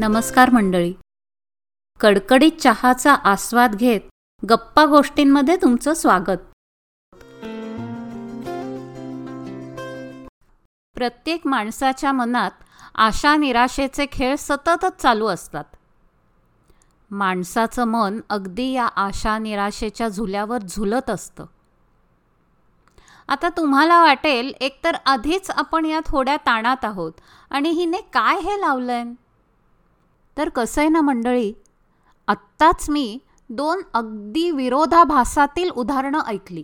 नमस्कार मंडळी. कडकडीत चहाचा आस्वाद घेत गप्पा गोष्टींमध्ये तुमचं स्वागत. प्रत्येक माणसाच्या मनात आशा निराशेचे खेळ सततच चालू असतात. माणसाचं मन अगदी या आशा निराशेच्या झुल्यावर झुलत असतं. आता तुम्हाला वाटेल एकतर आधीच आपण या थोड्या ताणात आहोत आणि हिने काय हे लावलंय? तर कसं आहे ना मंडळी? आत्ताच मी दोन अगदी विरोधाभासातील उदाहरणं ऐकली.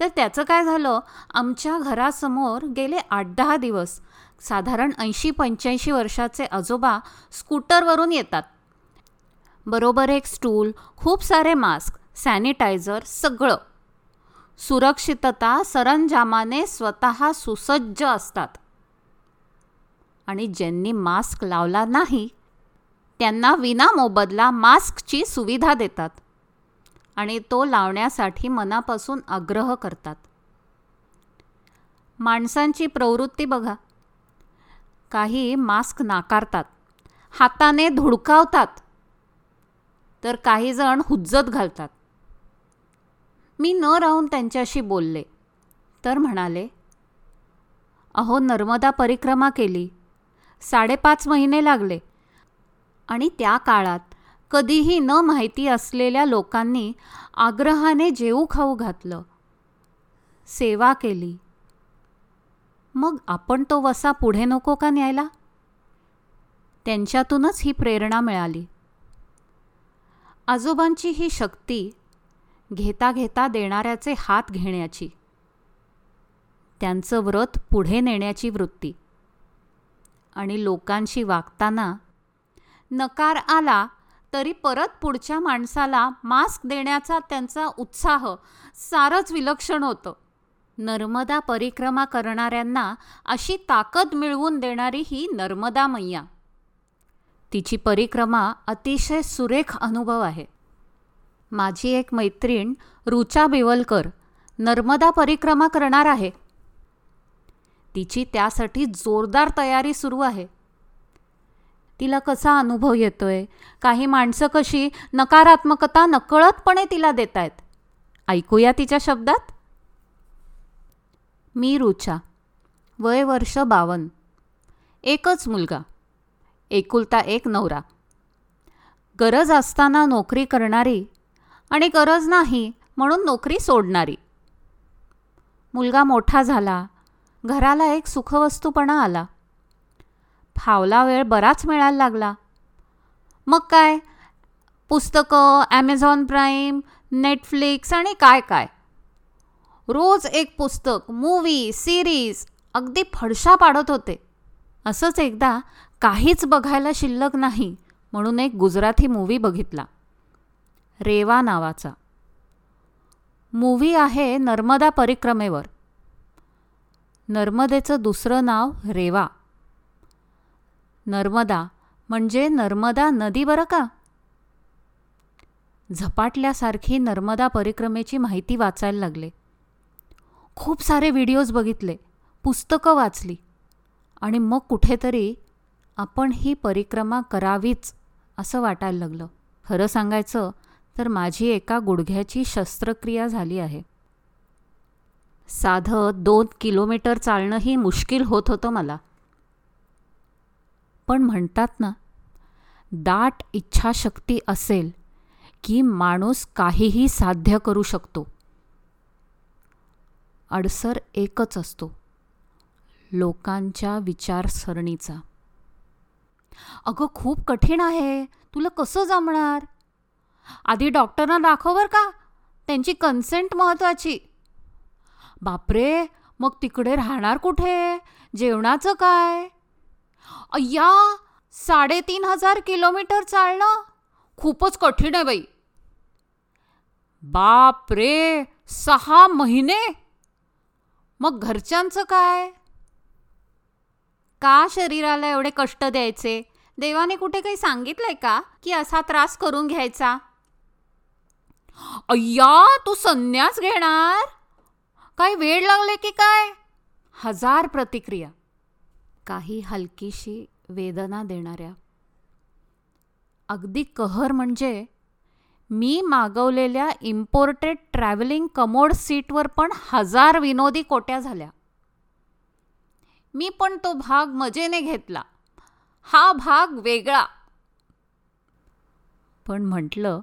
तर त्याचं काय झालं? आमच्या घरासमोर गेले आठ दहा दिवस. साधारण ऐंशी पंच्याऐंशी वर्षाचे आजोबा स्कूटरवरून येतात. बरोबर एक स्टूल खूप सारे मास्क सॅनिटायझर सगळं. सुरक्षितता सरंजामाने स्वतः सुसज्ज असतात. आणि ज्यांनी मास्क लावला नाही त्यांना विना मोबदला मास्कची सुविधा देतात आणि तो लावण्यासाठी मनापासून आग्रह करतात. माणसांची प्रवृत्ती बघा. काही मास्क नाकारतात हाताने धुडकावतात तर काही जण हुज्जत घालतात. मी न राहून त्यांच्याशी बोलले तर म्हणाले अहो नर्मदा परिक्रमा केली साडेपाच महिने लागले. आणि त्या काळात कधीही न माहिती असलेल्या लोकांनी आग्रहाने जेऊ खाऊ घातलं. सेवा केली. मग आपण तो वसा पुढे नको का न्यायला? त्यांच्यातूनच ही प्रेरणा मिळाली. आजोबांची ही शक्ती घेता घेता देणाऱ्याचे हात घेण्याची. त्यांचं व्रत पुढे नेण्याची वृत्ती. आणि लोकांशी वागताना नकार आला तरी परत पुढच्या माणसाला मास्क देण्याचा त्यांचा उत्साह सारंच विलक्षण होतं. नर्मदा परिक्रमा करणाऱ्यांना अशी ताकद मिळवून देणारी ही नर्मदा मैया. तिची परिक्रमा अतिशय सुरेख अनुभव आहे. माझी एक मैत्रीण रुचा बिवलकर नर्मदा परिक्रमा करणार आहे. तिची त्यासाठी जोरदार तयारी सुरू आहे. तिला कसा अनुभव येतोय? काही माणसं कशी नकारात्मकता नकळतपणे तिला देत आहेत ऐकूया तिच्या शब्दात. मी रुचा. वय वर्ष बावन एकच मुलगा. एकुलता एक नवरा. गरज असताना नोकरी करणारी आणि गरज नाही म्हणून नोकरी सोडणारी. मुलगा मोठा झाला. घराला एक सुखवस्तूपणा आला. फावला वेळ बराच मिळायला लागला. मग काय? पुस्तकं ॲमेझॉन प्राईम नेटफ्लिक्स आणि काय काय? रोज एक पुस्तक मूवी सिरीज अगदी फडशा पाडत होते. असंच एकदा काहीच बघायला शिल्लक नाही म्हणून एक गुजराती मूवी बघितला. रेवा नावाचा. मूवी आहे नर्मदा परिक्रमेवर. नर्मदेचं दुसरं नाव रेवा. नर्मदा म्हणजे नर्मदा नदी बरं का? झपाटल्यासारखी नर्मदा परिक्रमेची माहिती वाचायला लागले. खूप सारे व्हिडिओज बघितले पुस्तकं वाचली. आणि मग कुठेतरी आपण ही परिक्रमा करावीच असं वाटायला लागलं. खरं सांगायचं तर माझी एका गुडघ्याची शस्त्रक्रिया झाली आहे. साधं दोन किलोमीटर चालणंही मुश्किल होत होतं मला. पण म्हणतात ना दाट इच्छाशक्ती असेल की माणूस काहीही साध्य करू शकतो. अडसर एकच असतो लोकांच्या विचारसरणीचा. अगं खूप कठीण आहे. तुला कसं जमणार? आधी डॉक्टरना दाखव बरं का. त्यांची कन्सेंट महत्त्वाची बापरे मग तिकडे राहणार कुठे? जेवणाचं काय? अय्या साडेतीन हजार किलोमीटर चालणं? खूपच कठीण आहे बाई. बाप रे सहा महिने? मग घरच्यांचं काय? का शरीराला एवढे कष्ट द्यायचे? देवाने कुठे काही सांगितलंय का की असा त्रास करून घ्यायचा? अय्या तू संन्यास घेणार? काय वेळ लागले की काय? हजार प्रतिक्रिया. काही हलकीशी वेदना देणाऱ्या. अगदी कहर म्हणजे मी मागवलेल्या इम्पोर्टेड ट्रॅव्हलिंग कमोड सीटवर पण हजार विनोदी कोट्या झाल्या. मी पण तो भाग मजेने घेतला. हा भाग वेगळा. पण म्हटलं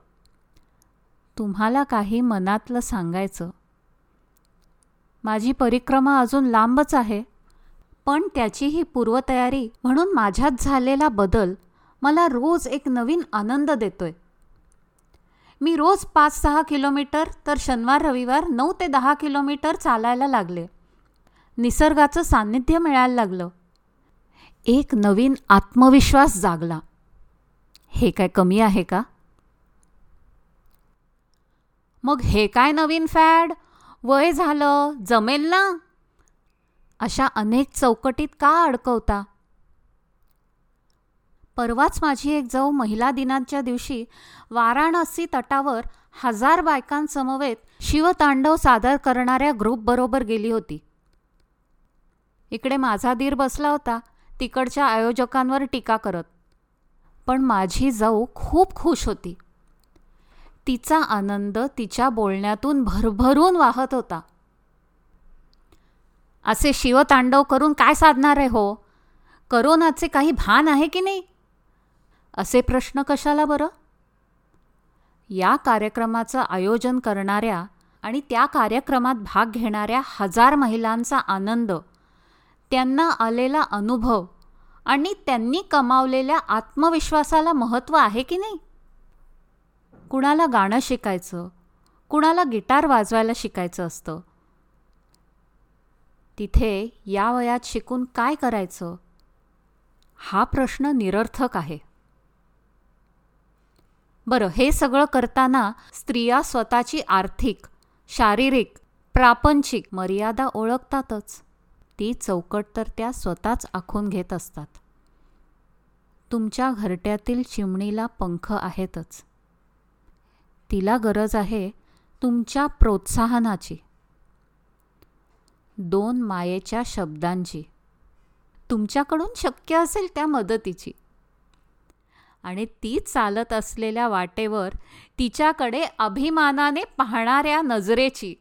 तुम्हाला काही मनातलं सांगायचं. माझी परिक्रमा अजून लांबच आहे. पण त्याची ही पूर्वतयारी म्हणून माझ्यात झालेला बदल मला रोज एक नवीन आनंद देतोय. मी रोज पाच सहा किलोमीटर तर शनिवार रविवार नऊ ते दहा किलोमीटर चालायला लागले. निसर्गाचं सान्निध्य मिळायला लागलं. एक नवीन आत्मविश्वास जागला. हे काय कमी आहे का? मग हे काय नवीन फॅड? वय झालं जमेल ना? अशा अनेक चौकटीत का अडकवता? परवाच माझी एक जाऊ महिला दिनाच्या दिवशी वाराणसी तटावर हजार बायकांसमवेत शिवतांडव सादर करणाऱ्या ग्रुपबरोबर गेली होती. इकडे माझा दीर बसला होता तिकडच्या आयोजकांवर टीका करत. पण माझी जाऊ खूप खुश होती. तिचा आनंद तिच्या बोलण्यातून भरभरून वाहत होता. असे शिवतांडव करून काय साधणार आहे हो? करोनाचे काही भान आहे की नाही? असे प्रश्न कशाला बरं? या कार्यक्रमाचं आयोजन करणाऱ्या आणि त्या कार्यक्रमात भाग घेणाऱ्या हजार महिलांचा आनंद त्यांना आलेला अनुभव आणि त्यांनी कमावलेल्या आत्मविश्वासाला महत्त्व आहे की नाही? कुणाला गाणं शिकायचं कुणाला गिटार वाजवायला शिकायचं असतं? तिथे या वयात शिकून काय करायचं? हा प्रश्न निरर्थक आहे. बरं हे सगळं करताना स्त्रिया स्वतःची आर्थिक शारीरिक प्रापंचिक मर्यादा ओळखतातच. ती चौकट तर त्या स्वतःच आखून घेत असतात. तुमच्या घरट्यातील चिमणीला पंख आहेतच. तिला गरज आहे तुमच्या प्रोत्साहनाची. दोन मायेच्या शब्दांची. तुमच्याकडून शक्य असेल त्या मदतीची. आणि ती चालत असलेल्या वाटेवर तिच्याकडे अभिमानाने पाहणाऱ्या नजरेची.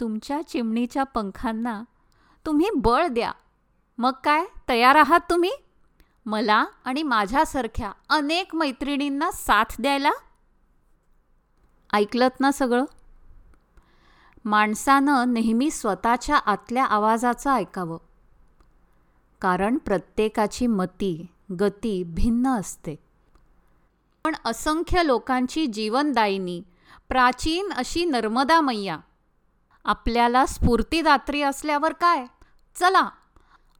तुमच्या चिमणीच्या पंखांना तुम्ही बळ द्या. मग काय तयार आहात तुम्ही? मला आणि माझ्यासारख्या अनेक मैत्रिणींना साथ द्यायला? ऐकलत ना सगळं? माणसानं नेहमी स्वतःच्या आतल्या आवाजाचं ऐकावं. कारण प्रत्येकाची मती गती भिन्न असते. पण असंख्य लोकांची जीवनदायिनी प्राचीन अशी नर्मदा मैया आपल्याला स्फूर्तिदात्री असल्यावर काय? चला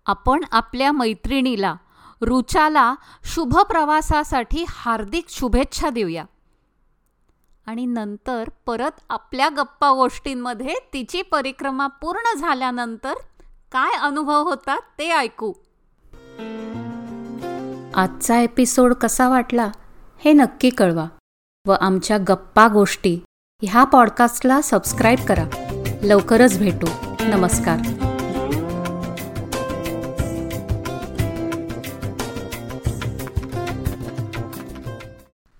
आपण आपल्या मैत्रिणीला रुचाला शुभ प्रवासासाठी हार्दिक शुभेच्छा देऊया. आणि नंतर परत आपल्या गप्पा गोष्टींमध्ये तिची परिक्रमा पूर्ण झाल्यानंतर काय अनुभव होता ते ऐकू. आजचा एपिसोड कसा वाटला हे नक्की कळवा व आमच्या गप्पा गोष्टी ह्या पॉडकास्टला सबस्क्राईब करा. लवकरच भेटू. नमस्कार.